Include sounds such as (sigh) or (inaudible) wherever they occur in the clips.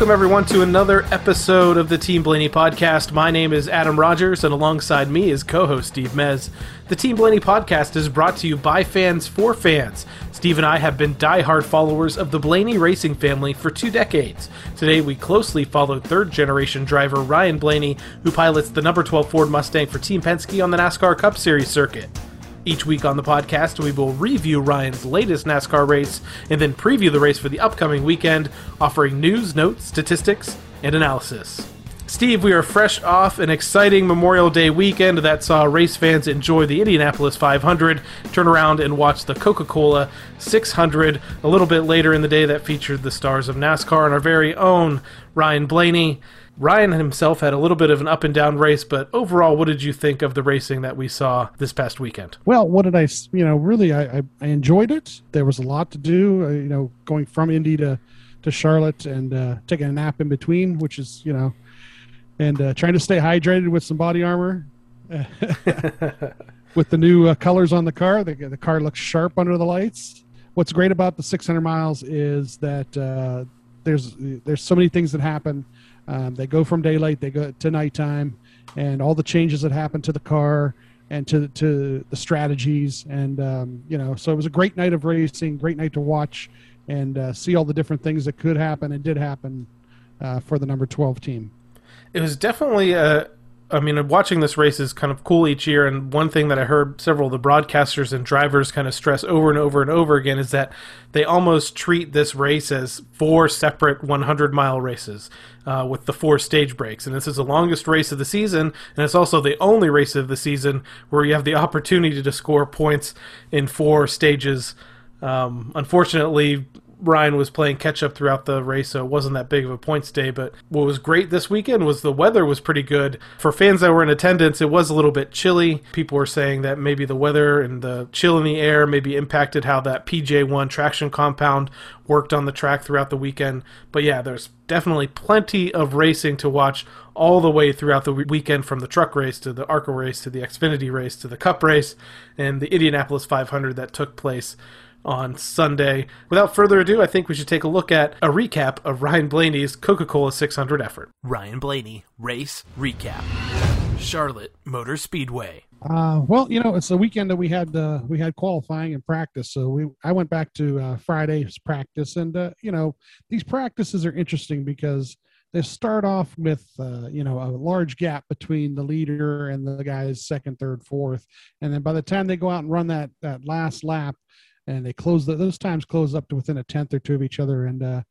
Welcome, everyone, to another episode of the Team Blaney podcast. My name is Adam Rogers, and alongside me is co host Steve Mez. The Team Blaney podcast is brought to you by fans for fans. Steve and I have been die-hard followers of the Blaney racing family for two decades. Today, we closely follow third generation driver Ryan Blaney, who pilots the number 12 Ford Mustang for Team Penske on the NASCAR Cup Series circuit. Each week on the podcast, we will review Ryan's latest NASCAR race and then preview the race for the upcoming weekend, offering news, notes, statistics, and analysis. Steve, we are fresh off an exciting Memorial Day weekend that saw uh, race fans enjoy the Indianapolis 500, turn around and watch the Coca Cola 600 a little bit later in the day that featured the stars of NASCAR and our very own Ryan Blaney. Ryan himself had a little bit of an up and down race, but overall, what did you think of the racing that we saw this past weekend? Well, what did I, you know, really, I, I, I enjoyed it. There was a lot to do, uh, you know, going from Indy to, to Charlotte and uh, taking a nap in between, which is, you know, and uh, trying to stay hydrated with some body armor. (laughs) with the new uh, colors on the car, the, the car looks sharp under the lights. What's great about the 600 miles is that uh, there's there's so many things that happen um, they go from daylight, they go to nighttime, and all the changes that happen to the car and to to the strategies, and um, you know, so it was a great night of racing, great night to watch and uh, see all the different things that could happen and did happen uh, for the number twelve team. It was definitely a I mean, watching this race is kind of cool each year. And one thing that I heard several of the broadcasters and drivers kind of stress over and over and over again is that they almost treat this race as four separate 100 mile races uh, with the four stage breaks. And this is the longest race of the season. And it's also the only race of the season where you have the opportunity to score points in four stages. Um, unfortunately, Ryan was playing catch up throughout the race, so it wasn't that big of a points day. But what was great this weekend was the weather was pretty good. For fans that were in attendance, it was a little bit chilly. People were saying that maybe the weather and the chill in the air maybe impacted how that PJ1 traction compound worked on the track throughout the weekend. But yeah, there's definitely plenty of racing to watch all the way throughout the weekend from the truck race to the ARCA race to the Xfinity race to the Cup race and the Indianapolis 500 that took place on Sunday. Without further ado, I think we should take a look at a recap of Ryan Blaney's Coca Cola 600 effort. Ryan Blaney, race recap. Charlotte Motor Speedway. Uh, well, you know, it's the weekend that we had uh, we had qualifying and practice. So we I went back to uh, Friday's practice, and uh, you know, these practices are interesting because they start off with uh, you know a large gap between the leader and the guys second, third, fourth, and then by the time they go out and run that that last lap, and they close the, those times close up to within a tenth or two of each other. And uh,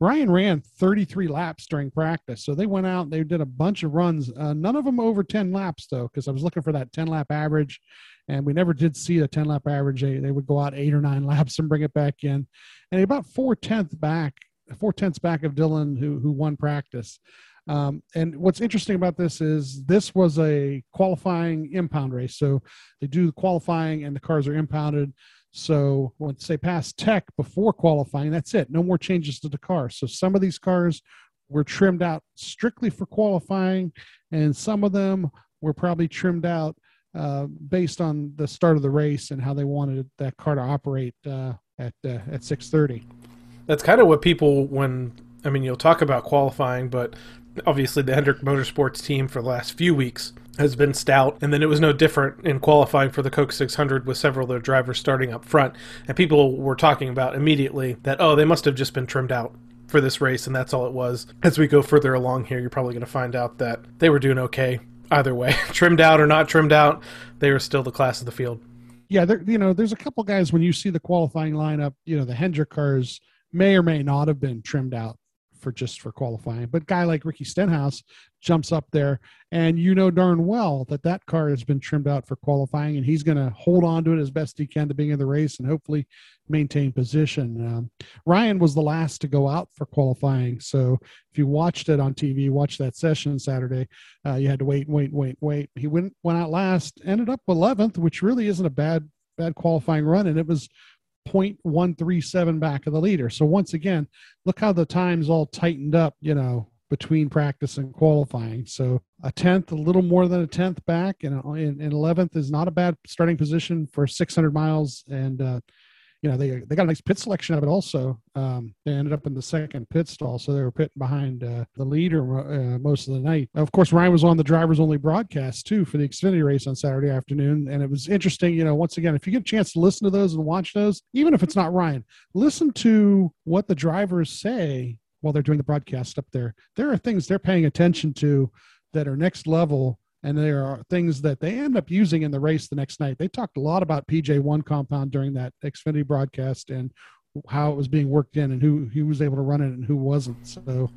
Ryan ran 33 laps during practice, so they went out. They did a bunch of runs. Uh, none of them over 10 laps though, because I was looking for that 10 lap average, and we never did see a 10 lap average. They, they would go out eight or nine (laughs) laps and bring it back in, and about four tenths back, four tenths back of Dillon who who won practice. Um, and what's interesting about this is this was a qualifying impound race. So they do the qualifying and the cars are impounded. So once they pass tech before qualifying, that's it. No more changes to the car. So some of these cars were trimmed out strictly for qualifying, and some of them were probably trimmed out uh, based on the start of the race and how they wanted that car to operate uh, at uh, at 6:30. That's kind of what people when I mean you'll talk about qualifying, but obviously the Hendrick Motorsports team for the last few weeks has been stout, and then it was no different in qualifying for the Coke 600 with several of their drivers starting up front. And people were talking about immediately that, oh, they must have just been trimmed out for this race, and that's all it was. As we go further along here, you're probably going to find out that they were doing okay either way. (laughs) trimmed out or not trimmed out, they were still the class of the field. Yeah, there, you know, there's a couple guys when you see the qualifying lineup, you know, the Hendrick cars may or may not have been trimmed out for just for qualifying. But guy like Ricky Stenhouse jumps up there, and you know darn well that that car has been trimmed out for qualifying, and he's going to hold on to it as best he can to being in the race and hopefully maintain position. Um, Ryan was the last to go out for qualifying, so if you watched it on TV, watched that session Saturday, uh, you had to wait, wait, wait, wait. He went went out last, ended up 11th, which really isn't a bad bad qualifying run, and it was 0.137 back of the leader. So once again, look how the times all tightened up, you know, between practice and qualifying. So a tenth, a little more than a tenth back, and in 11th is not a bad starting position for 600 miles. And uh, you know, they they got a nice pit selection of it. Also, um, they ended up in the second pit stall, so they were pitting behind uh, the leader uh, most of the night. Of course, Ryan was on the drivers only broadcast too for the Xfinity race on Saturday afternoon, and it was interesting. You know, once again, if you get a chance to listen to those and watch those, even if it's not Ryan, listen to what the drivers say while they're doing the broadcast up there. There are things they're paying attention to that are next level and there are things that they end up using in the race the next night. They talked a lot about PJ1 compound during that Xfinity broadcast and how it was being worked in and who who was able to run it and who wasn't. So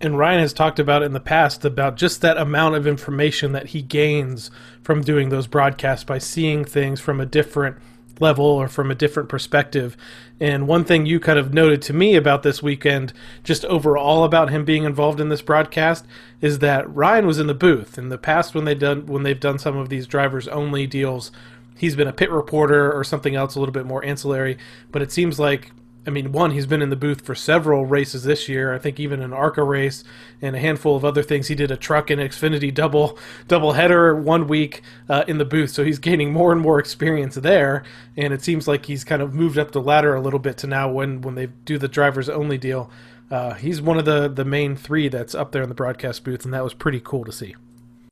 and Ryan has talked about in the past about just that amount of information that he gains from doing those broadcasts by seeing things from a different level or from a different perspective. And one thing you kind of noted to me about this weekend, just overall about him being involved in this broadcast, is that Ryan was in the booth. In the past, when they done when they've done some of these drivers only deals, he's been a pit reporter or something else a little bit more ancillary. But it seems like I mean, one, he's been in the booth for several races this year. I think even an ARCA race and a handful of other things. He did a truck and Xfinity double double header one week uh, in the booth, so he's gaining more and more experience there. And it seems like he's kind of moved up the ladder a little bit to now when when they do the drivers only deal. Uh, he's one of the the main three that's up there in the broadcast booth, and that was pretty cool to see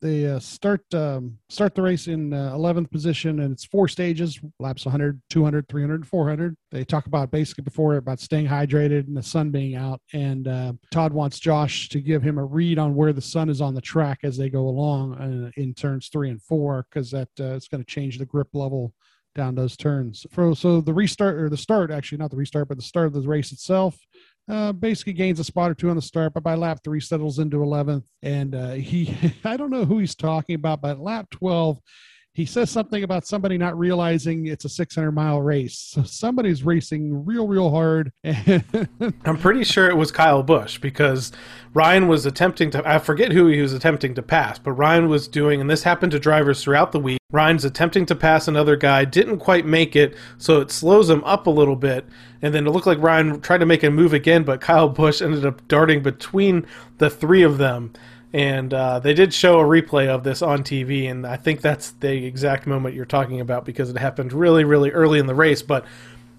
they uh, start um, start the race in uh, 11th position and it's four stages laps 100 200 300 400 they talk about basically before about staying hydrated and the sun being out and uh, todd wants josh to give him a read on where the sun is on the track as they go along uh, in turns three and four because that uh, it's going to change the grip level down those turns. So the restart or the start actually not the restart but the start of the race itself uh, basically gains a spot or two on the start, but by lap three settles into 11th. And uh, he, (laughs) I don't know who he's talking about, but lap 12, he says something about somebody not realizing it's a 600 mile race. So somebody's racing real, real hard. (laughs) I'm pretty sure it was Kyle Busch because Ryan was attempting to, I forget who he was attempting to pass, but Ryan was doing, and this happened to drivers throughout the week. Ryan's attempting to pass another guy, didn't quite make it, so it slows him up a little bit. And then it looked like Ryan tried to make a move again, but Kyle Busch ended up darting between the three of them and uh, they did show a replay of this on TV, and I think that's the exact moment you're talking about because it happened really, really early in the race. But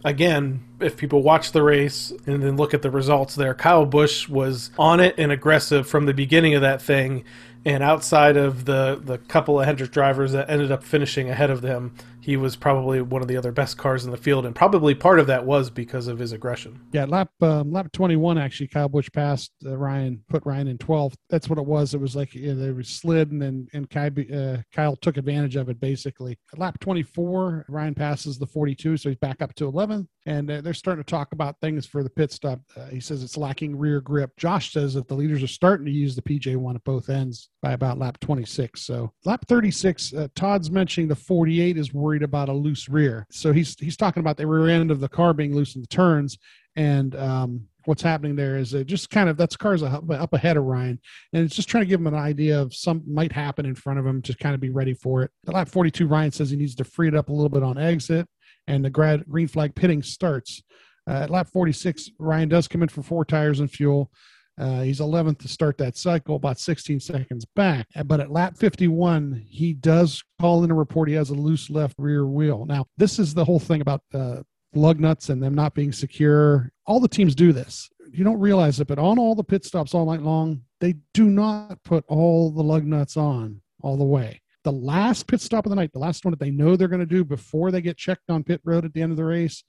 again, if people watch the race and then look at the results there, Kyle Busch was on it and aggressive from the beginning of that thing. And outside of the, the couple of Hendrick drivers that ended up finishing ahead of them, he was probably one of the other best cars in the field, and probably part of that was because of his aggression. Yeah, lap um, lap twenty one actually, Kyle Busch passed uh, Ryan, put Ryan in twelfth. That's what it was. It was like you know, they were slid, and then and Kyle, uh, Kyle took advantage of it basically. At lap twenty four, Ryan passes the forty two, so he's back up to eleventh, and uh, they're starting to talk about things for the pit stop. Uh, he says it's lacking rear grip. Josh says that the leaders are starting to use the PJ one at both ends by about lap twenty six. So lap thirty six, uh, Todd's mentioning the forty eight is worried worried about a loose rear. So he's he's talking about the rear end of the car being loose in the turns, and um, what's happening there is it just kind of that's cars up, ahead of Ryan, and it's just trying to give him an idea of some might happen in front of him to kind of be ready for it. At lap 42, Ryan says he needs to free it up a little bit on exit, and the grad, green flag pitting starts. Uh, at lap 46, Ryan does come in for four tires and fuel. Uh, he's 11th to start that cycle, about 16 seconds back. Uh, but at lap 51, he does call in a report he has a loose left rear wheel. Now, this is the whole thing about uh, lug nuts and them not being secure. All the teams do this. You don't realize it, but on all the pit stops all night long, they do not put all the lug nuts on all the way. The last pit stop of the night, the last one that they know they're going to do before they get checked on pit road at the end of the race,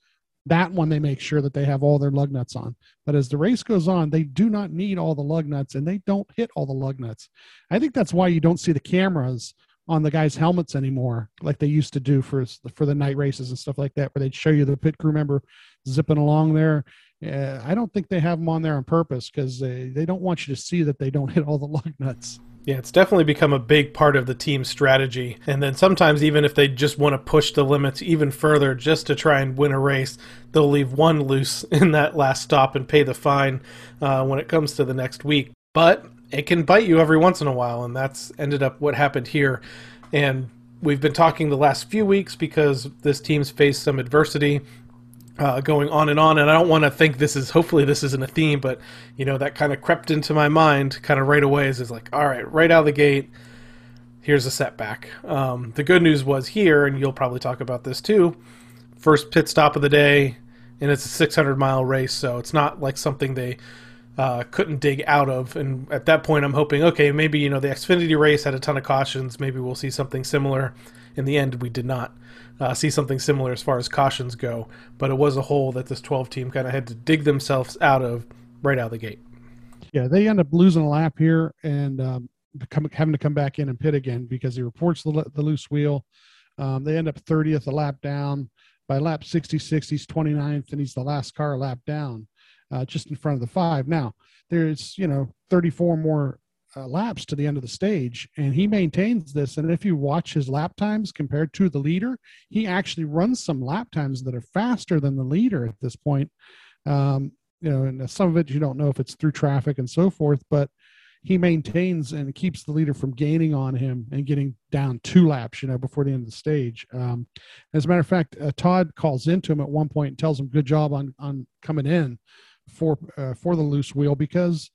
that one they make sure that they have all their lug nuts on. But as the race goes on, they do not need all the lug nuts and they don't hit all the lug nuts. I think that's why you don't see the cameras on the guys' helmets anymore, like they used to do for for the night races and stuff like that, where they'd show you the pit crew member zipping along there. Uh, I don't think they have them on there on purpose because they, they don't want you to see that they don't hit all the lug nuts. Yeah, it's definitely become a big part of the team's strategy. And then sometimes, even if they just want to push the limits even further just to try and win a race, they'll leave one loose (laughs) in that last stop and pay the fine uh, when it comes to the next week. But it can bite you every once in a while, and that's ended up what happened here. And we've been talking the last few weeks because this team's faced some adversity uh, going on and on. And I don't want to think this is, hopefully, this isn't a theme, but, you know, that kind of crept into my mind kind of right away is, is like, all right, right out of the gate, here's a setback. Um, the good news was here, and you'll probably talk about this too, first pit stop of the day, and it's a 600 mile race, so it's not like something they uh, couldn't dig out of. And at that point, I'm hoping, okay, maybe you know the Xfinity race had a ton of cautions. Maybe we'll see something similar. In the end, we did not uh, see something similar as far as cautions go, but it was a hole that this 12 team kind of had to dig themselves out of right out of the gate. Yeah, they end up losing a lap here and um, having to come back in and pit again because he reports the, the loose wheel. Um, they end up 30th a lap down. By lap 66, he's 29th, and he's the last car lap down, uh, just in front of the five. Now, there's, you know, 34 more uh, laps to the end of the stage, and he maintains this. And if you watch his lap times compared to the leader, he actually runs some lap times that are faster than the leader at this point. Um, you know, and some of it you don't know if it's through traffic and so forth, but he maintains and keeps the leader from gaining on him and getting down two laps, you know, before the end of the stage. Um, as a matter of fact, uh, Todd calls into him at one point and tells him, "Good job on on coming in for uh, for the loose wheel because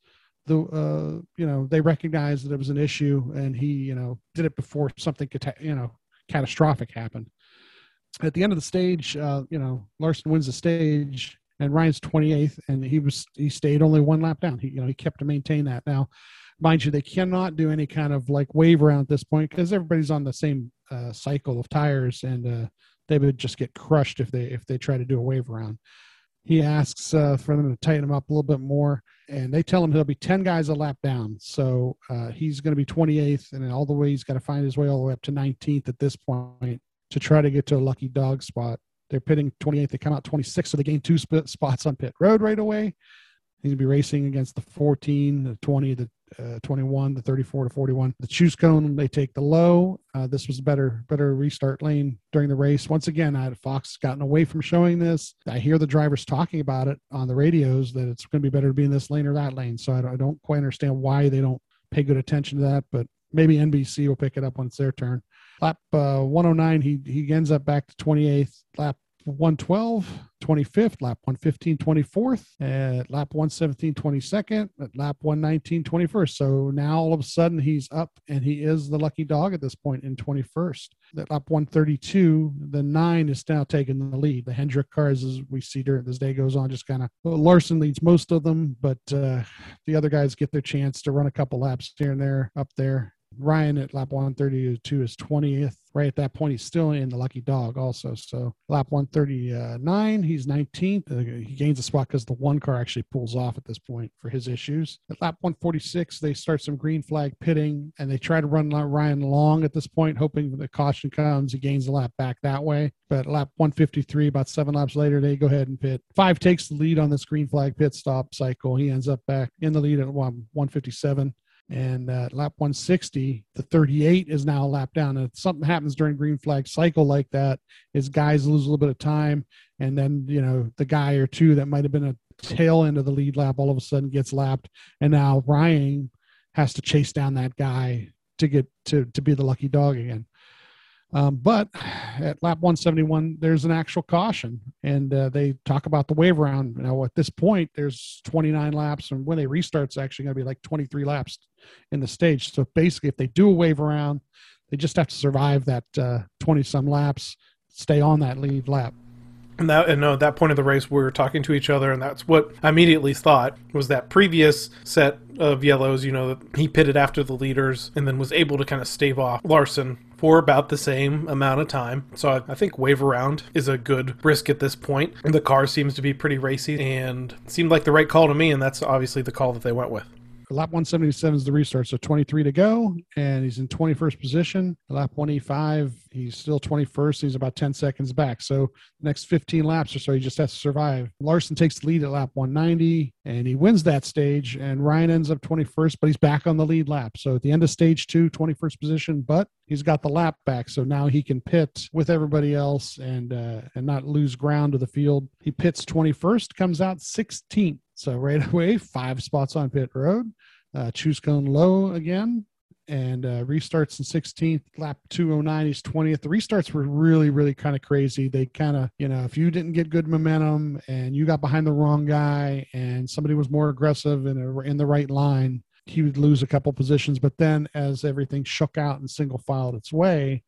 the uh, you know they recognized that it was an issue and he you know did it before something you know catastrophic happened." At the end of the stage, uh, you know, Larson wins the stage and Ryan's 28th, and he was he stayed only one lap down. He you know he kept to maintain that. Now, mind you, they cannot do any kind of like wave around at this point because everybody's on the same uh, cycle of tires, and uh, they would just get crushed if they if they try to do a wave around. He asks uh, for them to tighten him up a little bit more, and they tell him he'll be 10 guys a lap down. So uh, he's going to be 28th, and all the way he's got to find his way all the way up to 19th at this point to try to get to a lucky dog spot. They're pitting 28th. They come out 26th, so they gain two sp- spots on pit road right away. He's going to be racing against the 14, the 20, the uh, 21, the 34 to 41. The choose cone, they take the low. Uh, this was a better, better restart lane during the race. Once again, I had Fox gotten away from showing this. I hear the drivers talking about it on the radios that it's going to be better to be in this lane or that lane. So I, I don't quite understand why they don't pay good attention to that, but maybe NBC will pick it up when it's their turn. Lap uh, 109, he he ends up back to 28th. Lap 112, 25th, lap 115, 24th, at lap 117, 22nd, at lap 119, 21st. So now all of a sudden he's up and he is the lucky dog at this point in 21st. At lap 132, the nine is now taking the lead. The Hendrick cars, as we see during this day goes on, just kind of Larson leads most of them, but uh, the other guys get their chance to run a couple laps here and there up there. Ryan at lap 132 is 20th. Right at that point, he's still in the lucky dog also. So lap 139, he's 19th. Uh, he gains a spot because the one car actually pulls off at this point for his issues. At lap 146, they start some green flag pitting and they try to run Ryan long at this point, hoping the caution comes. He gains a lap back that way. But lap 153, about seven laps later, they go ahead and pit. Five takes the lead on this green flag pit stop cycle. He ends up back in the lead at 157. And at lap 160, the 38 is now a lap down. And if something happens during green flag cycle like that, is guys lose a little bit of time, and then you know the guy or two that might have been a tail end of the lead lap all of a sudden gets lapped, and now Ryan has to chase down that guy to get to to be the lucky dog again. Um, but at lap 171, there's an actual caution, and uh, they talk about the wave around. Now, at this point, there's 29 laps, and when they restart, it's actually going to be like 23 laps in the stage. So basically, if they do a wave around, they just have to survive that 20 uh, some laps, stay on that lead lap. And that and no, at that point of the race, we were talking to each other, and that's what I immediately thought was that previous set of yellows. You know, he pitted after the leaders, and then was able to kind of stave off Larson for about the same amount of time. So I, I think wave around is a good risk at this point. The car seems to be pretty racy and seemed like the right call to me, and that's obviously the call that they went with. Lap 177 is the restart, so 23 to go, and he's in 21st position. Lap 185, he's still 21st. He's about 10 seconds back. So next 15 laps or so, he just has to survive. Larson takes the lead at lap 190, and he wins that stage. And Ryan ends up 21st, but he's back on the lead lap. So at the end of stage two, 21st position, but he's got the lap back. So now he can pit with everybody else and uh, and not lose ground to the field. He pits 21st, comes out 16th. So right (laughs) away, five spots on pit road. Uh, choose cone low again and uh, restarts in 16th lap 209 he's 20th the restarts were really really kind of crazy. They kind of you know if you didn't get good momentum and you got behind the wrong guy and somebody was more aggressive in, a, in the right line he would lose a couple positions. But then as everything shook out and single filed its way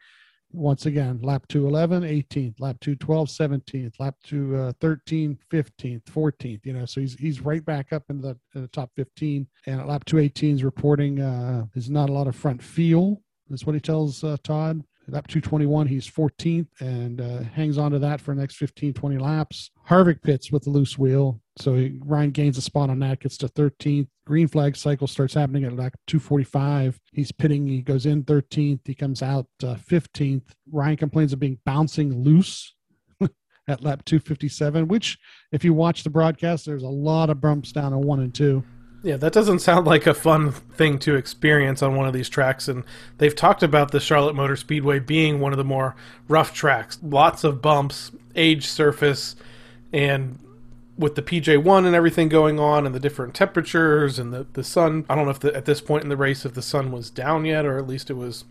once again, lap 211, 18th, lap 212, 17th, lap 213, 15th, 14th. You know, so he's he's right back up in the, in the top 15. And at lap 218 is reporting uh, there's not a lot of front feel. That's what he tells uh, Todd. Lap 221, he's 14th and uh, hangs on to that for the next 15, 20 laps. Harvick pits with the loose wheel. So Ryan gains a spot on that, gets to 13th. Green flag cycle starts happening at like 245. He's pitting, he goes in 13th, he comes out uh, 15th. Ryan complains of being bouncing loose (laughs) at lap 257, which, if you watch the broadcast, there's a lot of bumps down on one and two. Yeah, that doesn't sound like a fun thing to experience on one of these tracks. And they've talked about the Charlotte Motor Speedway being one of the more rough tracks. Lots of bumps, age surface, and with the PJ1 and everything going on and the different temperatures and the, the sun. I don't know if the, at this point in the race if the sun was down yet or at least it was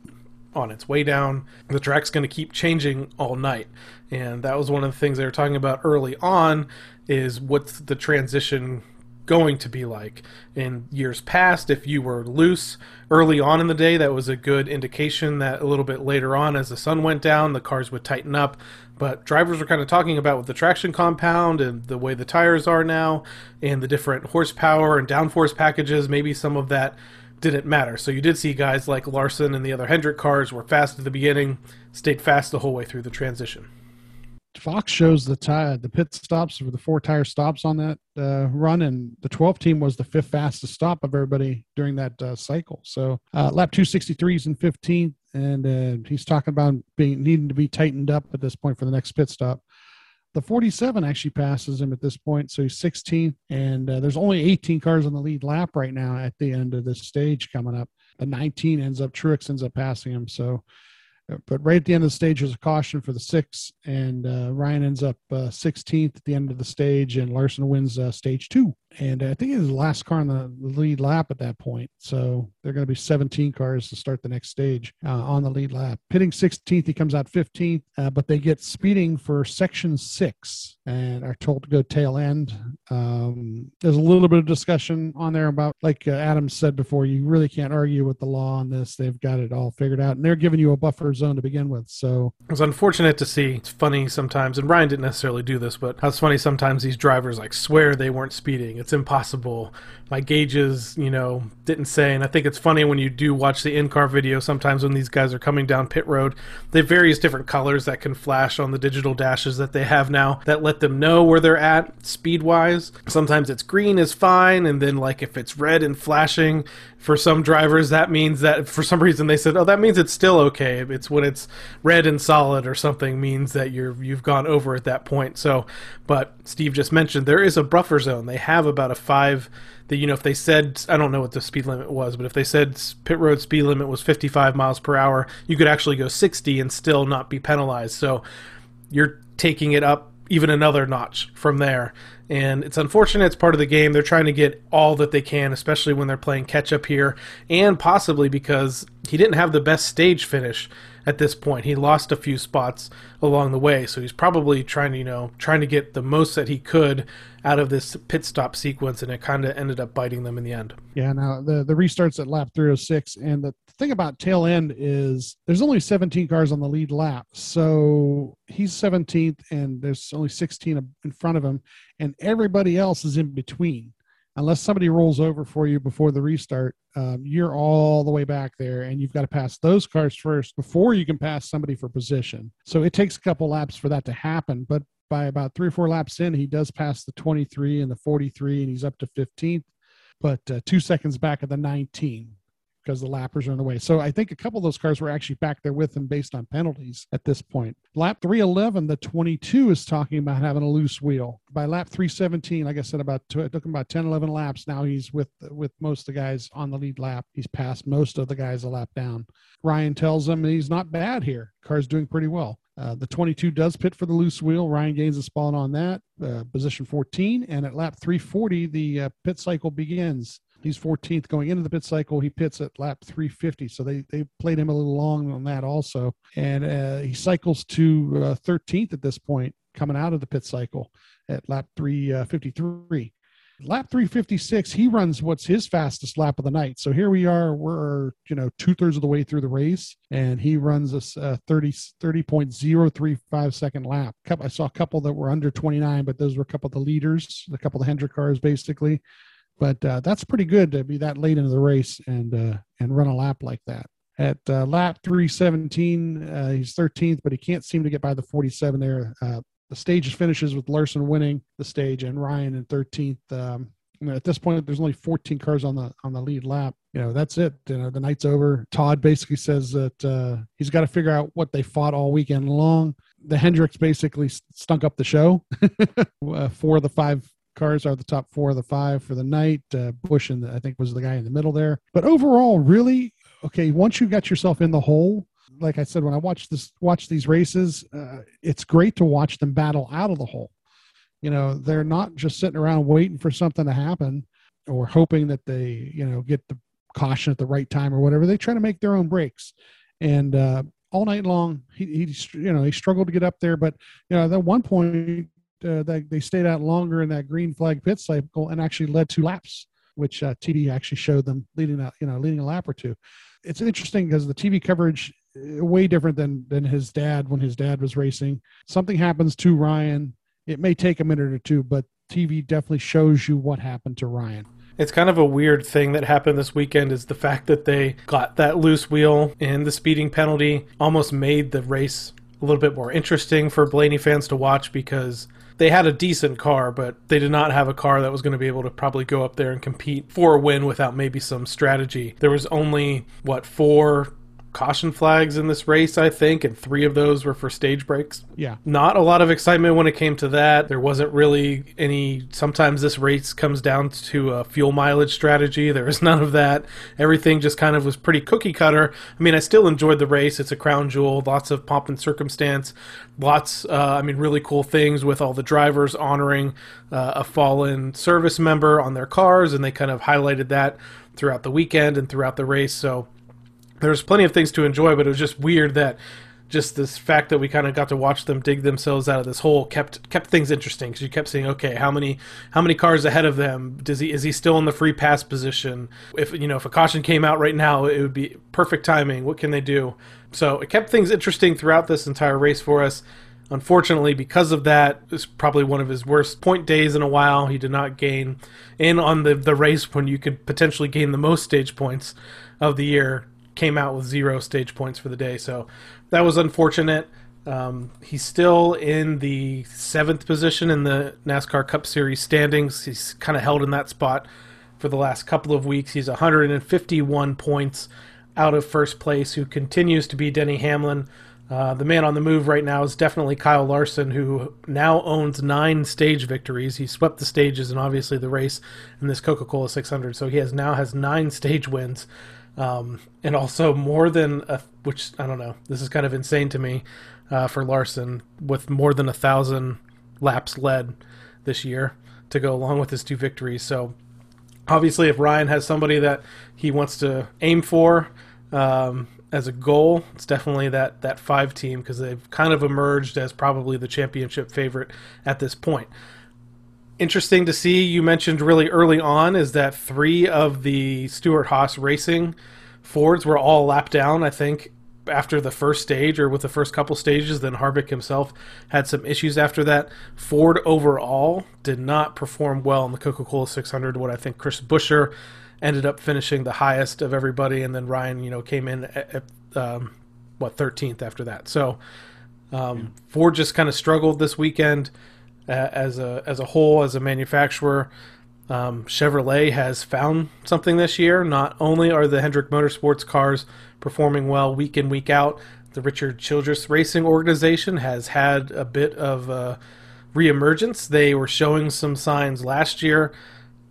on its way down. The track's going to keep changing all night. And that was one of the things they were talking about early on is what's the transition going to be like. In years past, if you were loose early on in the day, that was a good indication that a little bit later on, as the sun went down, the cars would tighten up. But drivers were kind of talking about with the traction compound and the way the tires are now, and the different horsepower and downforce packages, maybe some of that didn't matter. So you did see guys like Larson and the other Hendrick cars were fast at the beginning, stayed fast the whole way through the transition. Fox shows the tire, the pit stops for the four tire stops on that uh, run, and the 12 team was the fifth fastest stop of everybody during that uh, cycle. So uh, lap 263 is in 15th, and uh, he's talking about being needing to be tightened up at this point for the next pit stop. The 47 actually passes him at this point, so he's 16th, and uh, there's only 18 cars on the lead lap right now at the end of this stage coming up. The 19 ends up Truex ends up passing him, so but right at the end of the stage, there's a caution for the six, and uh, Ryan ends up uh, 16th at the end of the stage, and Larson wins uh, stage two. And I think was the last car on the lead lap at that point. So there are going to be 17 cars to start the next stage uh, on the lead lap. Pitting 16th, he comes out 15th, uh, but they get speeding for section six and are told to go tail end. Um, there's a little bit of discussion on there about, like uh, Adam said before, you really can't argue with the law on this. They've got it all figured out, and they're giving you a buffer zone to begin with. So it was unfortunate to see. It's funny sometimes, and Ryan didn't necessarily do this, but how it's funny sometimes these drivers like swear they weren't speeding it's impossible. My gauges, you know, didn't say. And I think it's funny when you do watch the in car video, sometimes when these guys are coming down pit road, they have various different colors that can flash on the digital dashes that they have now that let them know where they're at speed wise. Sometimes it's green is fine. And then, like, if it's red and flashing, for some drivers that means that for some reason they said oh that means it's still okay when it's red and solid or something means that you're you've gone over at that point so but steve just mentioned there is a buffer zone they have about a five that you know if they said i don't know what the speed limit was but if they said pit road speed limit was 55 miles per hour you could actually go 60 and still not be penalized so you're taking it up even another notch from there. And it's unfortunate it's part of the game. They're trying to get all that they can, especially when they're playing catch up here, and possibly because he didn't have the best stage finish at this point. He lost a few spots along the way, so he's probably trying to, you know, trying to get the most that he could out of this pit stop sequence, and it kind of ended up biting them in the end. Yeah, now the the restarts at lap 306, and the thing about tail end is there's only 17 cars on the lead lap, so he's 17th, and there's only 16 in front of him, and everybody else is in between unless somebody rolls over for you before the restart, um, you're all the way back there and you've got to pass those cars first before you can pass somebody for position. So it takes a couple laps for that to happen. But by about three or four laps in, he does pass the 23 and the 43 and he's up to 15th, but uh, two seconds back of the 19 because the lappers are in the way. So I think a couple of those cars were actually back there with him based on penalties at this point. Lap 311, the 22 is talking about having a loose wheel. By lap 317, like I said, about it took him about 10, 11 laps. Now he's with with most of the guys on the lead lap. He's passed most of the guys a lap down. Ryan tells him he's not bad here. Car's doing pretty well. Uh, the 22 does pit for the loose wheel. Ryan gains a spot on that, uh, position 14. And at lap 340, the uh, pit cycle begins. He's 14th going into the pit cycle. He pits at lap 350, so they they played him a little long on that also, and uh, he cycles to uh, 13th at this point coming out of the pit cycle at lap 353. lap 356 he runs what's his fastest lap of the night. So here we are we're you know two-thirds of the way through the race and he runs a, a 30 30.035 second lap. I saw a couple that were under 29 but those were a couple of the leaders a couple of the hendrick cars basically but uh, that's pretty good to be that late into the race and uh, and run a lap like that at uh, lap 317 uh, he's 13th but he can't seem to get by the 47 there uh, the stage finishes with Larson winning the stage and Ryan in 13th. Um, at this point, there's only 14 cars on the on the lead lap. You know, that's it. You know, the night's over. Todd basically says that uh, he's got to figure out what they fought all weekend long. The Hendricks basically stunk up the show. (laughs) of the five cars are the top four of the five for the night. Uh, Busch and I think was the guy in the middle there. But overall, really, okay. Once you got yourself in the hole, like I said, when I watch this, watch these races, uh, it's great to watch them battle out of the hole. You know, they're not just sitting around waiting for something to happen or hoping that they, you know, get the caution at the right time or whatever. They try to make their own breaks, and uh, all night long, he, he, you know, he struggled to get up there. But you know, at one point, uh, they, they stayed out longer in that green flag pit cycle and actually led two laps, which uh, actually showed them leading out, you know, leading a lap or two. It's interesting because the TV coverage way different than than his dad when his dad was racing. Something happens to Ryan. It may take a minute or two, but TV definitely shows you what happened to Ryan. It's kind of a weird thing that happened this weekend is the fact that they got that loose wheel and the speeding penalty almost made the race a little bit more interesting for Blaney fans to watch because they had a decent car, but they did not have a car that was going to be able to probably go up there and compete for a win without maybe some strategy. There was only what four caution flags in this race, I think, and three of those were for stage breaks. Yeah. Not a lot of excitement when it came to that. There wasn't really any. Sometimes this race comes down to a fuel mileage strategy. There was (laughs) none of that. Everything just kind of was pretty cookie cutter. I mean, I still enjoyed the race. It's a crown jewel, lots of pomp and circumstance, lots, uh, I mean, really cool things with all the drivers honoring uh, a fallen service member on their cars, and they kind of highlighted that throughout the weekend and throughout the race. So, there's plenty of things to enjoy, but it was just weird that just this fact that we kind of got to watch them dig themselves out of this hole kept kept things interesting because you kept seeing okay, how many how many cars ahead of them? Does he is he still in the free pass position? If you know if a caution came out right now, it would be perfect timing. What can they do? So it kept things interesting throughout this entire race for us. Unfortunately, because of that, it's probably one of his worst point days in a while. He did not gain in on the the race when you could potentially gain the most stage points of the year came out with zero stage points for the day. So that was unfortunate. Um, he's still in the seventh position in the NASCAR Cup Series standings. He's kind of held in that spot for the last couple of weeks. He's 151 points out of first place, who continues to be Denny Hamlin. Uh, the man on the move right now is definitely Kyle Larson, who now owns nine stage victories. He swept the stages and obviously the race in this Coca-Cola 600, so he has now has nine stage wins um, and also more than a, which I don't know. This is kind of insane to me uh, for Larson with more than a thousand laps led this year to go along with his two victories. So obviously, if Ryan has somebody that he wants to aim for um, as a goal, it's definitely that that five team because they've kind of emerged as probably the championship favorite at this point interesting to see. You mentioned really early on is that three of the Stewart Haas Racing Fords were all lapped down. I think after the first stage or with the first couple stages. Then Harvick himself had some issues after that. Ford overall did not perform well in the Coca Cola 600. What I think Chris Buescher ended up finishing the highest of everybody, and then Ryan, you know, came in at, at um, what 13th after that. So um, yeah. Ford just kind of struggled this weekend as a as a whole as a manufacturer. Um, Chevrolet has found something this year. Not only are the Hendrick Motorsports cars performing well week in week out, the Richard Childress Racing organization has had a bit of a reemergence. They were showing some signs last year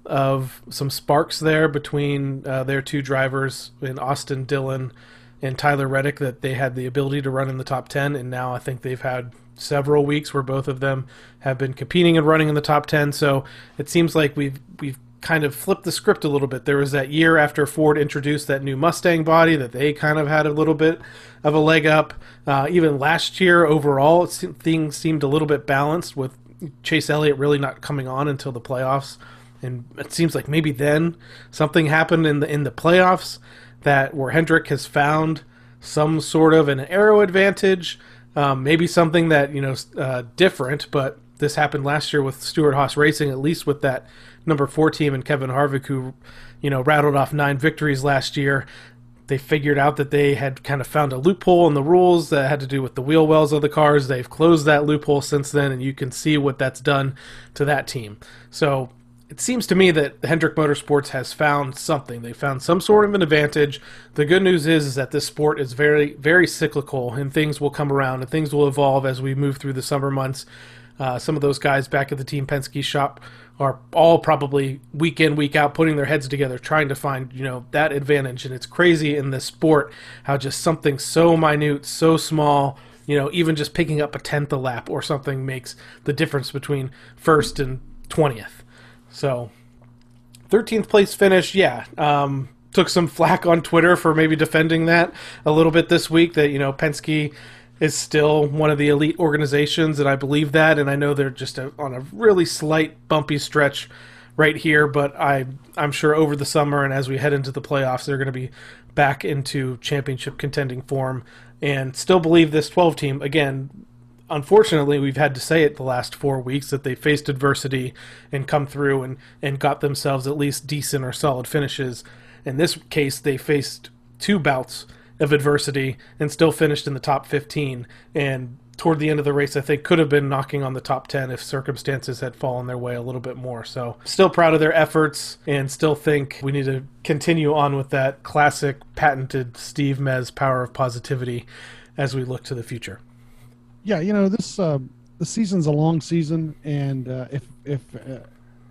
of some sparks there between uh, their two drivers in Austin Dillon and Tyler Reddick that they had the ability to run in the top 10 and now I think they've had several weeks where both of them have been competing and running in the top 10 so it seems like we've we've kind of flipped the script a little bit. There was that year after ford introduced that new mustang body that they kind of had a little bit of a leg up. Uh, even last year overall things seemed a little bit balanced with chase elliott really not coming on until the playoffs. And it seems like maybe then something happened in the in the playoffs that where Hendrick has found some sort of an aero advantage, um, maybe something that you know uh, different. But this happened last year with Stewart Haas Racing, at least with that number four team and Kevin Harvick, who you know rattled off nine victories last year. They figured out that they had kind of found a loophole in the rules that had to do with the wheel wells of the cars. They've closed that loophole since then, and you can see what that's done to that team. So it seems to me that Hendrick Motorsports has found something. They found some sort of an advantage. The good news is, is that this sport is very, very cyclical, and things will come around and things will evolve as we move through the summer months. Uh, some of those guys back at the Team Penske shop are all probably week in, week out, putting their heads together, trying to find you know that advantage. And it's crazy in this sport how just something so minute, so small you know, even just picking up a tenth a lap or something makes the difference between first and 20th. So, 13th place finish, yeah. Um, took some flack on Twitter for maybe defending that a little bit this week. That you know Penske is still one of the elite organizations, and I believe that. And I know they're just a, on a really slight bumpy stretch right here, but I I'm sure over the summer and as we head into the playoffs, they're going to be back into championship contending form. And still believe this 12 team again unfortunately, we've had to say it the last four weeks that they faced adversity and come through and, and got themselves at least decent or solid finishes. In this case, they faced two bouts of adversity and still finished in the top 15. And toward the end of the race, I think could have been knocking on the top 10 if circumstances had fallen their way a little bit more. So, still proud of their efforts and still think we need to continue on with that classic patented Steve Mez power of positivity as we look to the future yeah, you know this uh, the season's a long season, and uh, if if uh,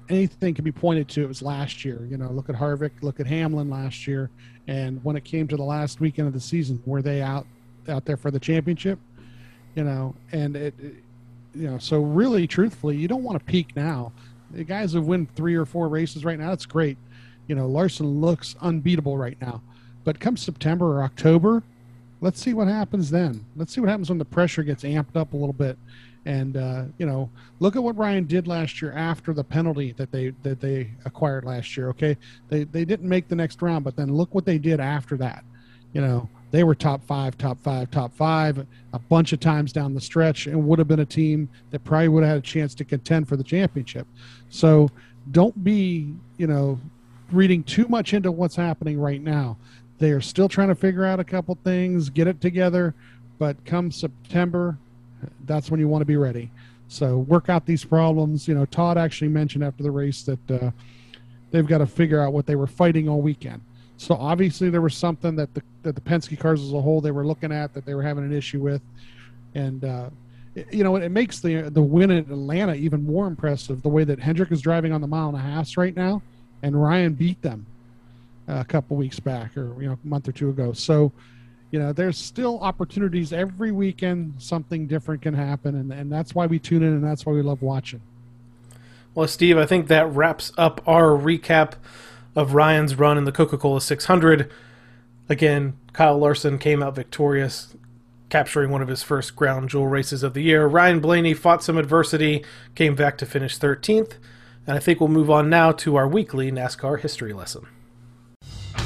anything can be pointed to, it was last year. You know, look at Harvick, look at Hamlin last year, and when it came to the last weekend of the season, were they out out there for the championship? You know, and it, it you know, so really, truthfully, you don't want to peak now. The guys who win three or four races right now, that's great. You know, Larson looks unbeatable right now, but come September or October, let's see what happens then. Let's see what happens when the pressure gets amped up a little bit. And uh, you know, look at what Ryan did last year after the penalty that they that they acquired last year. Okay, they they didn't make the next round, but then look what they did after that. You know, they were top five, top five, top five a bunch of times down the stretch, and would have been a team that probably would have had a chance to contend for the championship. So don't be, you know, reading too much into what's happening right now. They are still trying to figure out a couple things, get it together, but come September, that's when you want to be ready. So work out these problems. You know, Todd actually mentioned after the race that uh, they've got to figure out what they were fighting all weekend. So obviously there was something that the that the Penske cars as a whole they were looking at that they were having an issue with, and uh, it, you know it makes the the win in Atlanta even more impressive. The way that Hendrick is driving on the mile and a half right now, and Ryan beat them a couple weeks back or you know a month or two ago. So, you know, there's still opportunities every weekend. Something different can happen, and and that's why we tune in, and that's why we love watching. Well, Steve, I think that wraps up our recap of Ryan's run in the Coca-Cola 600. Again, Kyle Larson came out victorious, capturing one of his first crown jewel races of the year. Ryan Blaney fought some adversity, came back to finish 13th, and I think we'll move on now to our weekly NASCAR history lesson.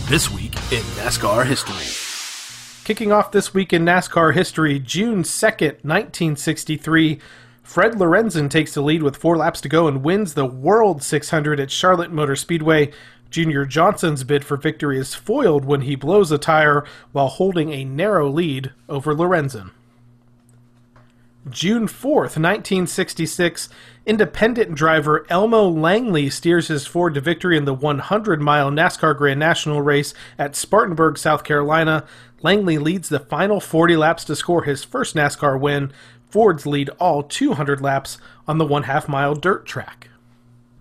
This week in NASCAR history. Kicking off this week in NASCAR history, June 2nd, 1963, Fred Lorenzen takes the lead with four laps to go and wins the World 600 at Charlotte Motor Speedway. Junior Johnson's bid for victory is foiled when he blows a tire while holding a narrow lead over Lorenzen. June 4th, 1966, independent driver Elmo Langley steers his Ford to victory in the 100 mile NASCAR Grand National race at Spartanburg, South Carolina. Langley leads the final 40 laps to score his first NASCAR win. Fords lead all 200 laps on the one half mile dirt track.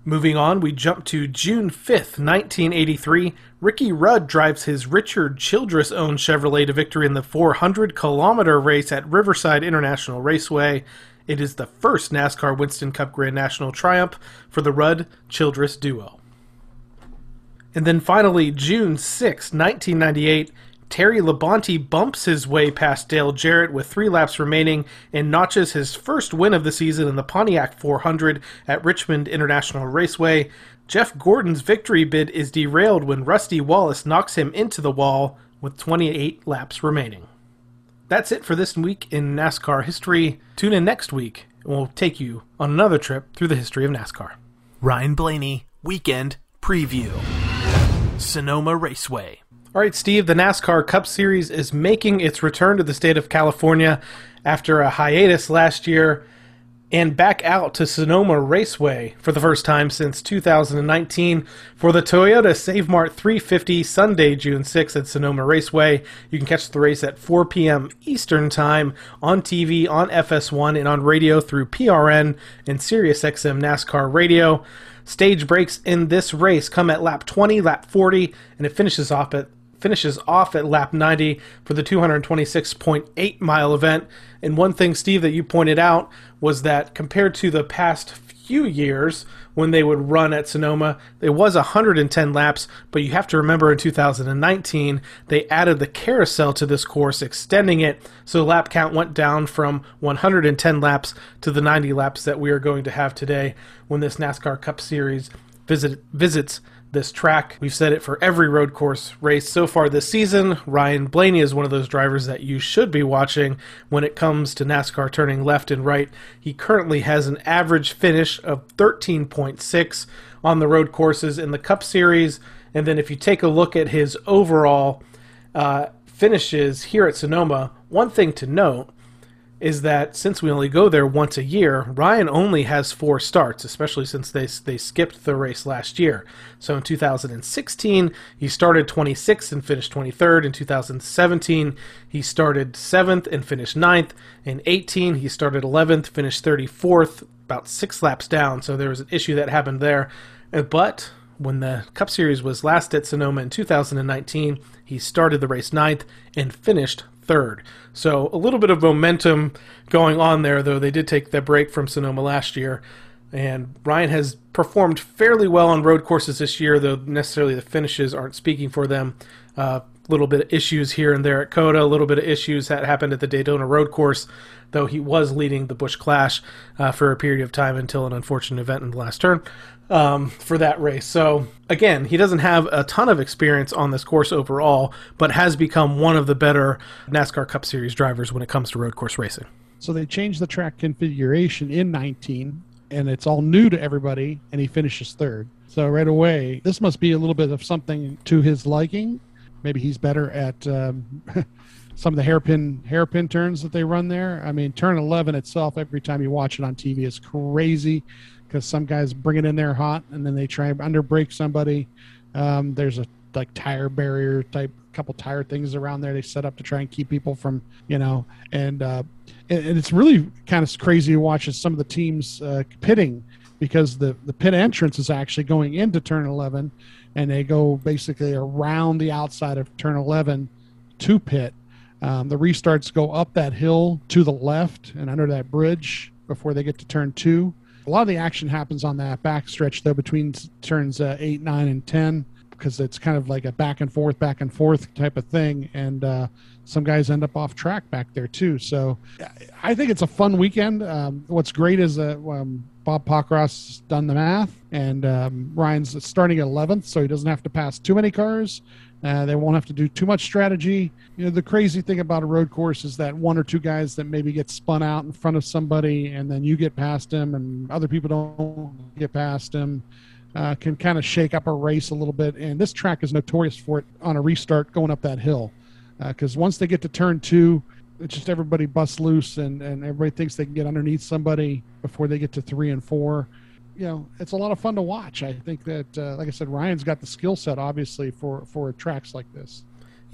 Moving on, we jump to June 5th, 1983. Ricky Rudd drives his Richard Childress owned Chevrolet to victory in the 400 kilometer race at Riverside International Raceway. It is the first NASCAR Winston Cup Grand National triumph for the Rudd Childress duo. And then finally, June 6, 1998, Terry Labonte bumps his way past Dale Jarrett with three laps remaining and notches his first win of the season in the Pontiac 400 at Richmond International Raceway. Jeff Gordon's victory bid is derailed when Rusty Wallace knocks him into the wall with 28 laps remaining. That's it for this week in NASCAR history. Tune in next week and we'll take you on another trip through the history of NASCAR. Ryan Blaney, Weekend Preview. Sonoma Raceway. All right, Steve, the NASCAR Cup Series is making its return to the state of California after a hiatus last year and back out to Sonoma Raceway for the first time since 2019 for the Toyota Save Mart 350 Sunday, June 6th at Sonoma Raceway. You can catch the race at 4 p.m. Eastern Time on TV, on FS1, and on radio through PRN and SiriusXM NASCAR Radio. Stage breaks in this race come at lap 20, lap 40, and it finishes off at finishes off at lap 90 for the 226.8 mile event. And one thing, Steve, that you pointed out was that compared to the past few years when they would run at Sonoma, it was 110 laps, but you have to remember in 2019 they added the carousel to this course, extending it so lap count went down from 110 laps to the 90 laps that we are going to have today when this NASCAR Cup Series visit, visits this track. We've said it for every road course race so far this season. Ryan Blaney is one of those drivers that you should be watching when it comes to NASCAR turning left and right. He currently has an average finish of 13.6 on the road courses in the Cup Series. And then if you take a look at his overall uh, finishes here at Sonoma, one thing to note is that since we only go there once a year, Ryan only has four starts, especially since they they skipped the race last year. So in 2016, he started 26th and finished 23rd. In 2017, he started 7th and finished 9th. In 18, he started 11th, finished 34th, about six laps down. So there was an issue that happened there. Uh, but when the Cup Series was last at Sonoma in 2019, he started the race ninth and finished third. So a little bit of momentum going on there, though they did take that break from Sonoma last year. And Ryan has performed fairly well on road courses this year, though necessarily the finishes aren't speaking for them. Uh, little bit of issues here and there at COTA, a little bit of issues that happened at the Daytona road course, though he was leading the Busch Clash uh, for a period of time until an unfortunate event in the last turn um, for that race. So again, he doesn't have a ton of experience on this course overall, but has become one of the better NASCAR Cup Series drivers when it comes to road course racing. So they changed the track configuration in 19, and it's all new to everybody, and he finishes third. So right away, this must be a little bit of something to his liking. Maybe he's better at um, (laughs) some of the hairpin hairpin turns that they run there. I mean, turn 11 itself, every time you watch it on TV, is crazy because some guys bring it in there hot and then they try and underbrake somebody. Um, there's a like tire barrier type couple tire things around there they set up to try and keep people from you know and uh, and, and it's really kind of crazy to watch as some of the teams uh, pitting because the the pit entrance is actually going into turn 11 and they go basically around the outside of turn 11 to pit. Um, the restarts go up that hill to the left and under that bridge before they get to turn two. A lot of the action happens on that back stretch, though, between turns uh, 8, 9, and 10, because it's kind of like a back and forth, back and forth type of thing. And uh, some guys end up off track back there, too. So I think it's a fun weekend. Um, what's great is that um, Bob Pockrass done the math, and um, Ryan's starting at 11th, so he doesn't have to pass too many cars. Uh, they won't have to do too much strategy. You know, the crazy thing about a road course is that one or two guys that maybe get spun out in front of somebody, and then you get past them, and other people don't get past them, uh, can kind of shake up a race a little bit. And this track is notorious for it on a restart going up that hill, because uh, once they get to turn two, it's just everybody busts loose, and and everybody thinks they can get underneath somebody before they get to three and four you know, it's a lot of fun to watch. I think that, uh, like I said, Ryan's got the skill set, obviously, for for tracks like this.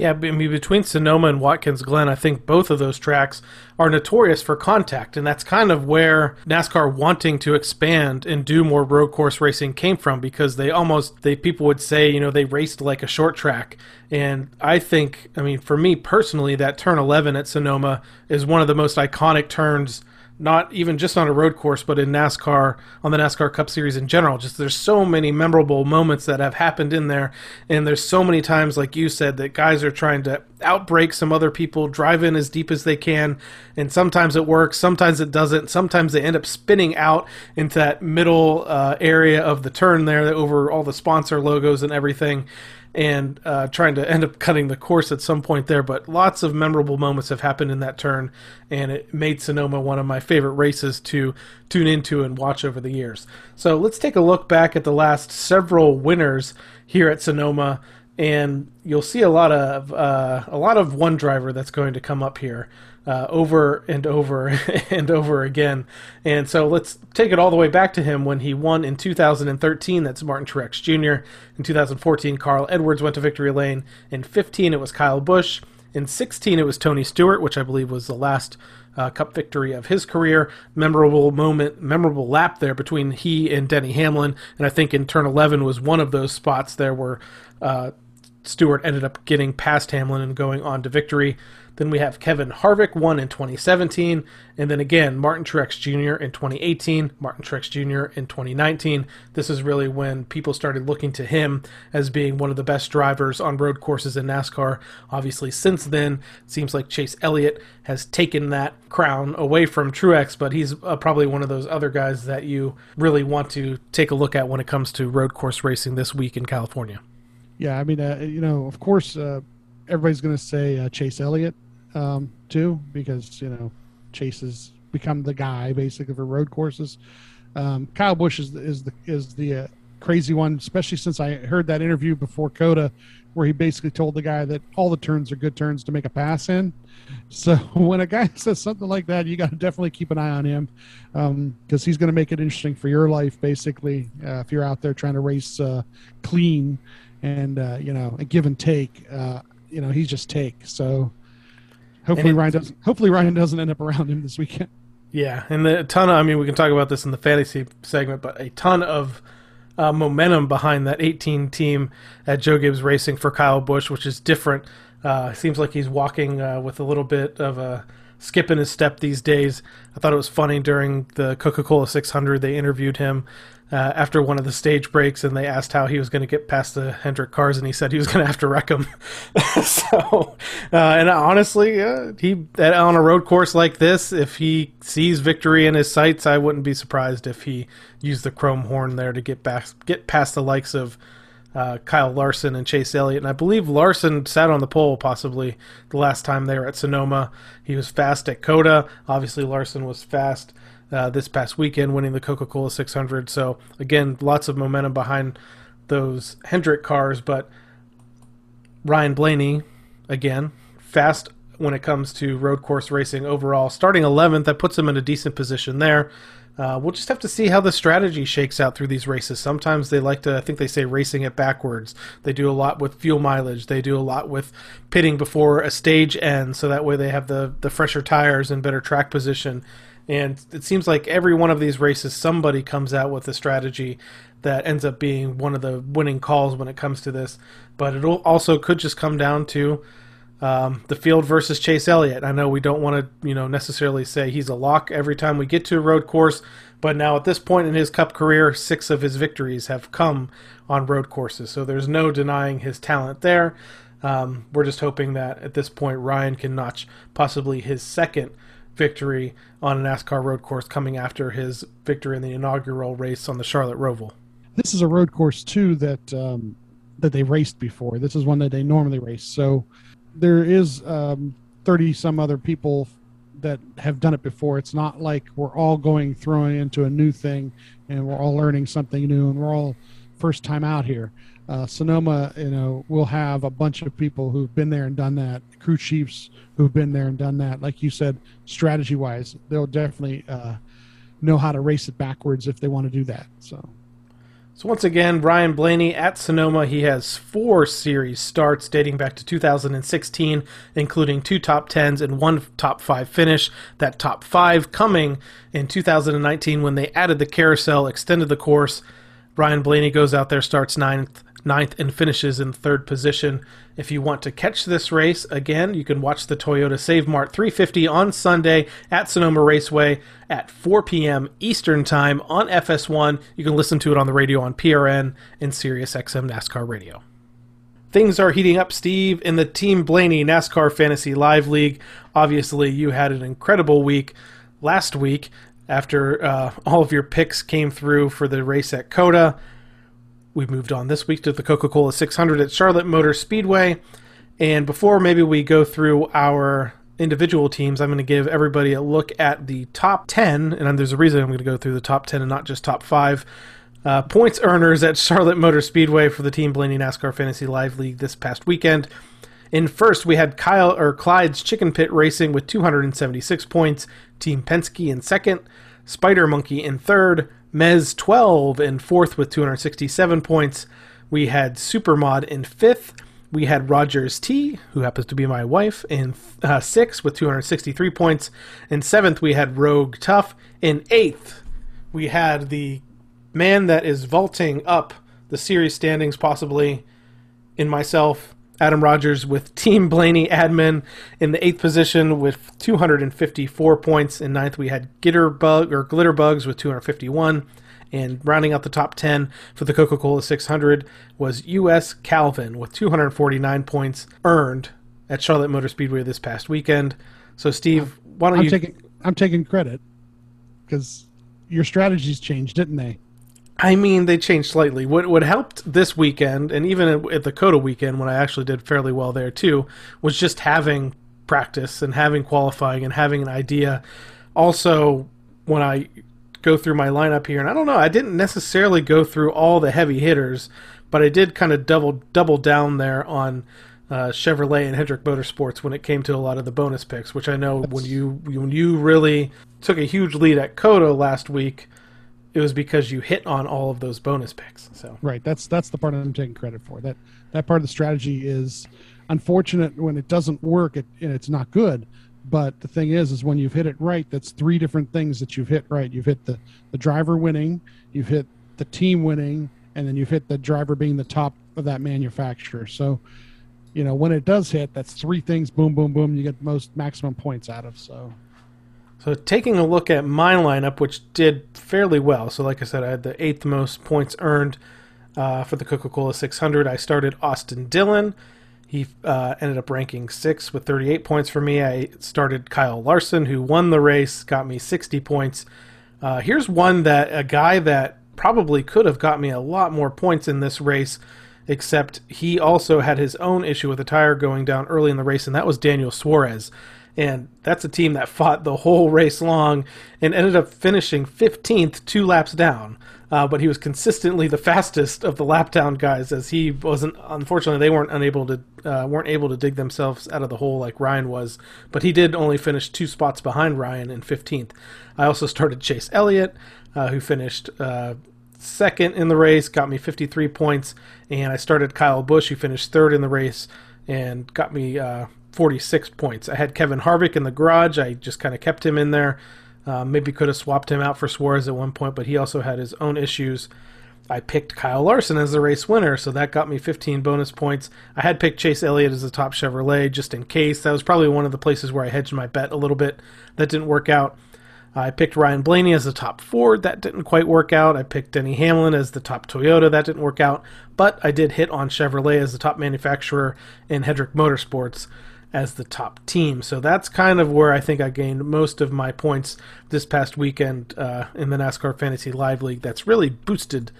Yeah, I mean, between Sonoma and Watkins Glen, I think both of those tracks are notorious for contact, and that's kind of where NASCAR wanting to expand and do more road course racing came from because they almost they people would say you know they raced like a short track, and I think I mean for me personally that turn 11 at Sonoma is one of the most iconic turns not even just on a road course, but in NASCAR, on the NASCAR Cup Series in general. Just there's so many memorable moments that have happened in there. And there's so many times, like you said, that guys are trying to outbreak some other people, drive in as deep as they can. And sometimes it works, sometimes it doesn't. Sometimes they end up spinning out into that middle uh, area of the turn there over all the sponsor logos and everything and uh, trying to end up cutting the course at some point there. But lots of memorable moments have happened in that turn, and it made Sonoma one of my favorite races to tune into and watch over the years. So let's take a look back at the last several winners here at Sonoma, and you'll see a lot of uh, a lot of one driver that's going to come up here uh, over and over (laughs) and over again. And so let's take it all the way back to him when he won in 2013. That's Martin Truex Jr. In 2014, Carl Edwards went to victory lane. In 15, it was Kyle Busch. In 16, it was Tony Stewart, which I believe was the last uh, Cup victory of his career. Memorable moment, memorable lap there between he and Denny Hamlin. And I think in turn 11 was one of those spots there where uh, Stewart ended up getting past Hamlin and going on to victory. Then we have Kevin Harvick won in 2017, and then again Martin Truex Jr. in 2018, Martin Truex Jr. in 2019. This is really when people started looking to him as being one of the best drivers on road courses in NASCAR. Obviously, since then, it seems like Chase Elliott has taken that crown away from Truex, but he's uh, probably one of those other guys that you really want to take a look at when it comes to road course racing this week in California. Yeah, I mean, uh, you know, of course, uh, everybody's going to say uh, Chase Elliott um, too, because you know Chase has become the guy basically for road courses. Um, Kyle Busch is the, is the is the uh, crazy one, especially since I heard that interview before COTA, where he basically told the guy that all the turns are good turns to make a pass in. So (laughs) when a guy (laughs) says something like that, you got to definitely keep an eye on him because um, he's going to make it interesting for your life, basically. Uh, if you're out there trying to race uh, clean and uh, you know a give and take, uh, you know he's just take. So Hopefully Ryan doesn't. Hopefully Ryan doesn't end up around him this weekend. (laughs) Yeah, and the, a ton of. I mean, we can talk about this in the fantasy segment, but a ton of uh, momentum behind that 18 team at Joe Gibbs Racing for Kyle Busch, which is different. Uh, seems like he's walking uh, with a little bit of a skip in his step these days. I thought it was funny during the Coca Cola 600. They interviewed him uh, after one of the stage breaks, and they asked how he was going to get past the Hendrick cars, and he said he was going to have to wreck them. (laughs) so, uh, and honestly, uh, he on a road course like this, if he sees victory in his sights, I wouldn't be surprised if he used the chrome horn there to get back, get past the likes of. Uh, Kyle Larson and Chase Elliott. And I believe Larson sat on the pole possibly the last time they were at Sonoma. He was fast at COTA. Obviously, Larson was fast uh, this past weekend, winning the Coca Cola 600. So, again, lots of momentum behind those Hendrick cars. But Ryan Blaney, again, fast when it comes to road course racing overall. Starting 11th, that puts him in a decent position there. Uh, we'll just have to see how the strategy shakes out through these races. Sometimes they like to, I think they say racing it backwards. They do a lot with fuel mileage. They do a lot with pitting before a stage ends, so that way they have the, the fresher tires and better track position. And it seems like every one of these races, somebody comes out with a strategy that ends up being one of the winning calls when it comes to this. But it also could just come down to um, the field versus Chase Elliott. I know we don't want to, you know, necessarily say he's a lock every time we get to a road course, but now at this point in his Cup career, six of his victories have come on road courses. So there's no denying his talent there. Um, we're just hoping that at this point Ryan can notch possibly his second victory on a NASCAR road course coming after his victory in the inaugural race on the Charlotte Roval. This is a road course too that um, that they raced before. This is one that they normally race. So there is um, thirty some other people that have done it before. It's not like we're all going throwing into a new thing and we're all learning something new and we're all first time out here uh, Sonoma, you know, will have a bunch of people who've been there and done that, crew chiefs who've been there and done that. Like you said, strategy wise, they'll definitely uh, know how to race it backwards if they want to do that. So. So once again, Ryan Blaney at Sonoma, he has four series starts dating back to 2016, including two top tens and one top five finish. That top five coming in 2019 when they added the carousel, extended the course, Ryan Blaney goes out there, starts ninth, ninth and finishes in third position. If you want to catch this race again, you can watch the Toyota Save Mart 350 on Sunday at Sonoma Raceway at 4 p.m. Eastern Time on FS1. You can listen to it on the radio on PRN and Sirius XM NASCAR Radio. Things are heating up, Steve, in the Team Blaney NASCAR Fantasy Live League. Obviously, you had an incredible week last week after uh, all of your picks came through for the race at COTA. We moved on this week to the Coca Cola 600 at Charlotte Motor Speedway. And before maybe we go through our individual teams, I'm going to give everybody a look at the top 10. And there's a reason I'm going to go through the top 10 and not just top 5 uh, points earners at Charlotte Motor Speedway for the Team Blaney NASCAR Fantasy Live League this past weekend. In first, we had Kyle or Clyde's Chicken Pit Racing with 276 points. Team Penske in second. Spider Monkey in third. Mez 12 in fourth with 267 points. We had Supermod in fifth. We had Rogers T, who happens to be my wife, in uh, sixth with 263 points. In seventh, we had Rogue Tough. In eighth, we had the man that is vaulting up the series standings, possibly in myself, Adam Rogers, with Team Blaney admin in the eighth position with 254 points. In ninth, we had Gitterbug or Glitterbugs with 251. And rounding out the top 10 for the Coca Cola 600 was U.S. Calvin with 249 points earned at Charlotte Motor Speedway this past weekend. So, Steve, why don't I'm you? taking I'm taking credit because your strategies changed, didn't they? I mean, they changed slightly. What what helped this weekend, and even at, at the COTA weekend, when I actually did fairly well there too, was just having practice and having qualifying and having an idea. Also, when I go through my lineup here, and I don't know, I didn't necessarily go through all the heavy hitters, but I did kind of double double down there on uh, Chevrolet and Hendrick Motorsports when it came to a lot of the bonus picks, which I know when you when you really took a huge lead at COTA last week, it was because you hit on all of those bonus picks. So Right. That's that's the part I'm taking credit for. That that part of the strategy is unfortunate when it doesn't work. It and it's not good. But the thing is, is when you've hit it right, that's three different things that you've hit right. You've hit the the driver winning, you've hit the team winning, and then you've hit the driver being the top of that manufacturer. So, you know, when it does hit, that's three things. Boom, boom, boom. You get most maximum points out of. So. So taking a look at my lineup, which did fairly well. So like I said, I had the eighth most points earned uh, for the Coca-Cola 600. I started Austin Dillon. He uh, ended up ranking six with 38 points for me. I started Kyle Larson, who won the race, got me 60 points. Uh, here's one that a guy that probably could have got me a lot more points in this race, except he also had his own issue with the tire going down early in the race, and that was Daniel Suarez and that's a team that fought the whole race long and ended up finishing 15th, two laps down. Uh, but he was consistently the fastest of the lap down guys, as he wasn't. Unfortunately, they weren't unable to uh, weren't able to dig themselves out of the hole like Ryan was. But he did only finish two spots behind Ryan in 15th. I also started Chase Elliott, uh, who finished uh, second in the race, got me 53 points, and I started Kyle Busch, who finished third in the race and got me uh, 46 points. I had Kevin Harvick in the garage. I just kind of kept him in there. Uh, maybe could have swapped him out for Suarez at one point, but he also had his own issues. I picked Kyle Larson as the race winner, so that got me 15 bonus points. I had picked Chase Elliott as the top Chevrolet just in case. That was probably one of the places where I hedged my bet a little bit. That didn't work out. I picked Ryan Blaney as the top Ford. That didn't quite work out. I picked Denny Hamlin as the top Toyota. That didn't work out. But I did hit on Chevrolet as the top manufacturer in Hendrick Motorsports as the top team. So that's kind of where I think I gained most of my points this past weekend uh, in the NASCAR Fantasy Live League. That's really boosted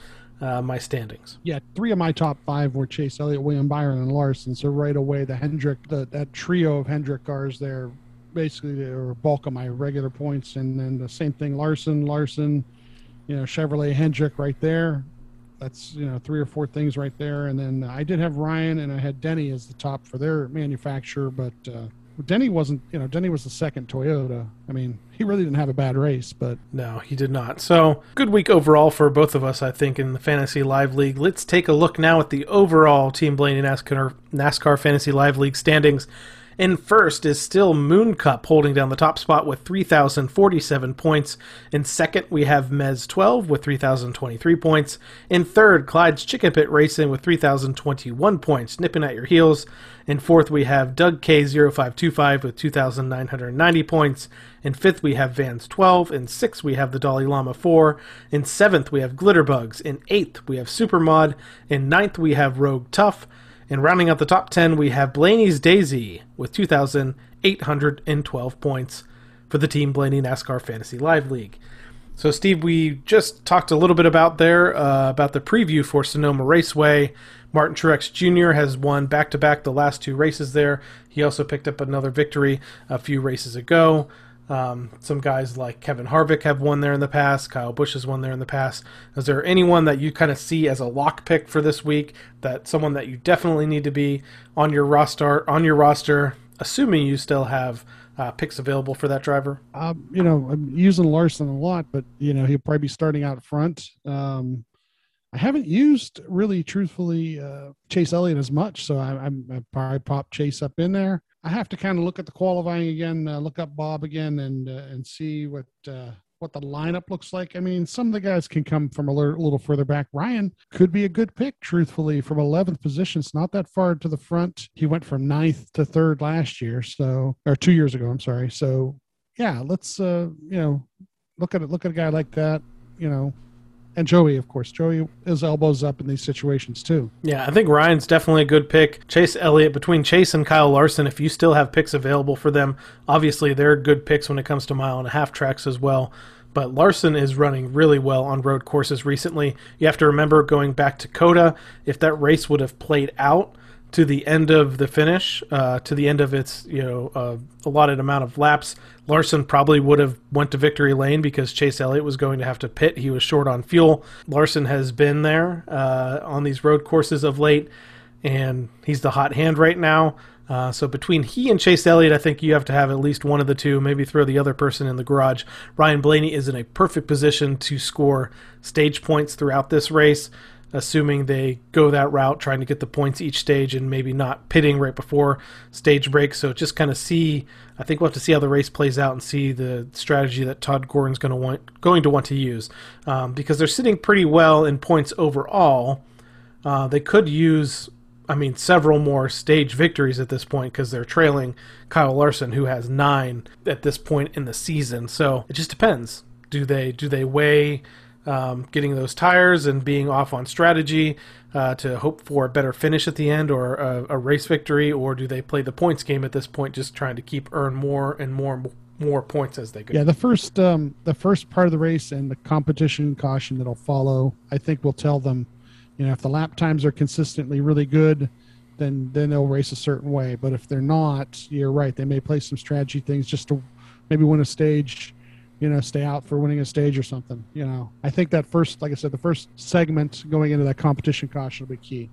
uh, my standings. Yeah, three of my top five were Chase Elliott, William Byron, and Larson. So right away, the Hendrick, the, that trio of Hendrick cars there, basically were bulk of my regular points. And then the same thing, Larson, Larson, you know, Chevrolet Hendrick right there that's you know three or four things right there. And then I did have Ryan and I had Denny as the top for their manufacturer, but uh, Denny wasn't. You know, Denny was the second Toyota. I mean, he really didn't have a bad race, but no, he did not. So good week overall for both of us, I think, in the Fantasy Live League. Let's take a look now at the overall Team Blaney NASCAR NASCAR Fantasy Live League standings. In first is still Moon Cup holding down the top spot with 3,047 points. In second, we have Mez 12 with 3,023 points. In third, Clyde's Chicken Pit Racing with 3,021 points, nipping at your heels. In fourth, we have Doug K0525 with 2,990 points. In fifth, we have Vans 12. In sixth, we have the Dalai Lama 4. In seventh, we have Glitterbugs. In eighth, we have Supermod. In ninth, we have Rogue Tough. And rounding out the top 10, we have Blaney's Daisy with 2,812 points for the Team Blaney NASCAR Fantasy Live League. So, Steve, we just talked a little bit about there uh, about the preview for Sonoma Raceway. Martin Truex Jr. has won back to back the last two races there. He also picked up another victory a few races ago. Um, some guys like Kevin Harvick have won there in the past. Kyle Busch has won there in the past. Is there anyone that you kind of see as a lock pick for this week? That someone that you definitely need to be on your roster on your roster, assuming you still have uh, picks available for that driver? Um, you know, I'm using Larson a lot, but you know he'll probably be starting out front. Um, I haven't used really, truthfully, uh, Chase Elliott as much, so I, I'm I probably pop Chase up in there. I have to kind of look at the qualifying again, uh, look up Bob again, and uh, and see what uh, what the lineup looks like. I mean, some of the guys can come from a little, further back. Ryan could be a good pick, truthfully, from 11th position. It's not that far to the front. He went from ninth to third last year, so or two years ago. I'm sorry. So yeah, let's uh, you know look at it. Look at a guy like that. You know, and Joey, of course. Joey is elbows up in these situations too. Yeah, I think Ryan's definitely a good pick. Chase Elliott, between Chase and Kyle Larson, if you still have picks available for them, obviously they're good picks when it comes to mile and a half tracks as well. But Larson is running really well on road courses recently. You have to remember going back to COTA, if that race would have played out, to the end of the finish, uh, to the end of its you know uh, allotted amount of laps, Larson probably would have went to victory lane because Chase Elliott was going to have to pit. He was short on fuel. Larson has been there uh, on these road courses of late, and he's the hot hand right now. Uh, so between he and Chase Elliott, I think you have to have at least one of the two. Maybe throw the other person in the garage. Ryan Blaney is in a perfect position to score stage points throughout this race assuming they go that route, trying to get the points each stage and maybe not pitting right before stage break. So just kind of see. I think we'll have to see how the race plays out and see the strategy that Todd Gordon's going to want going to want to use um, because they're sitting pretty well in points overall. Uh, they could use, I mean, several more stage victories at this point because they're trailing Kyle Larson, who has nine at this point in the season. So it just depends. Do they do they weigh um, getting those tires and being off on strategy uh, to hope for a better finish at the end or a, a, race victory, or do they play the points game at this point, just trying to keep earn more and more and more points as they go? Yeah, the first um, the first part of the race and the competition caution that'll follow, I think, will tell them, you know, if the lap times are consistently really good. Then, then they'll race a certain way. But if they're not, you're right. They may play some strategy things just to maybe win a stage, you know, stay out for winning a stage or something. You know, I think that first, like I said, the first segment going into that competition caution will be key.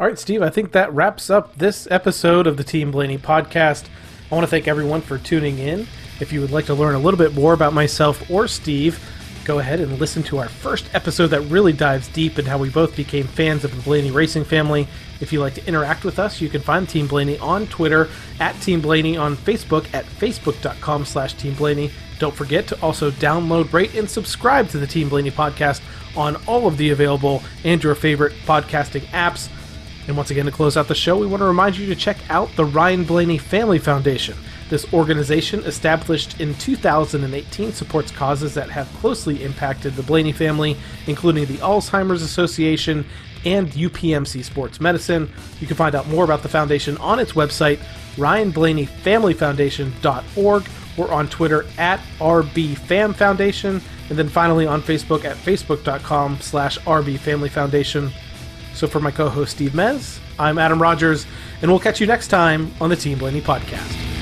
All right, Steve, I think that wraps up this episode of the Team Blaney podcast. I want to thank everyone for tuning in. If you would like to learn a little bit more about myself or Steve, go ahead and listen to our first episode that really dives deep into how we both became fans of the Blaney racing family. If you'd like to interact with us, you can find Team Blaney on Twitter, at Team Blaney on Facebook, at facebook.com slash Team Blaney. Don't forget to also download, rate, and subscribe to the Team Blaney podcast on all of the available and your favorite podcasting apps. And once again, to close out the show, we want to remind you to check out the Ryan Blaney Family Foundation. This organization, established in 2018, supports causes that have closely impacted the Blaney family, including the Alzheimer's Association and UPMC Sports Medicine. You can find out more about the foundation on its website, ryanblaneyfamilyfoundation.org, or on Twitter at rbfamfoundation, and then finally on Facebook at facebook.com slash rbfamilyfoundation. So for my co-host Steve Mez, I'm Adam Rogers, and we'll catch you next time on the Team Blaney podcast.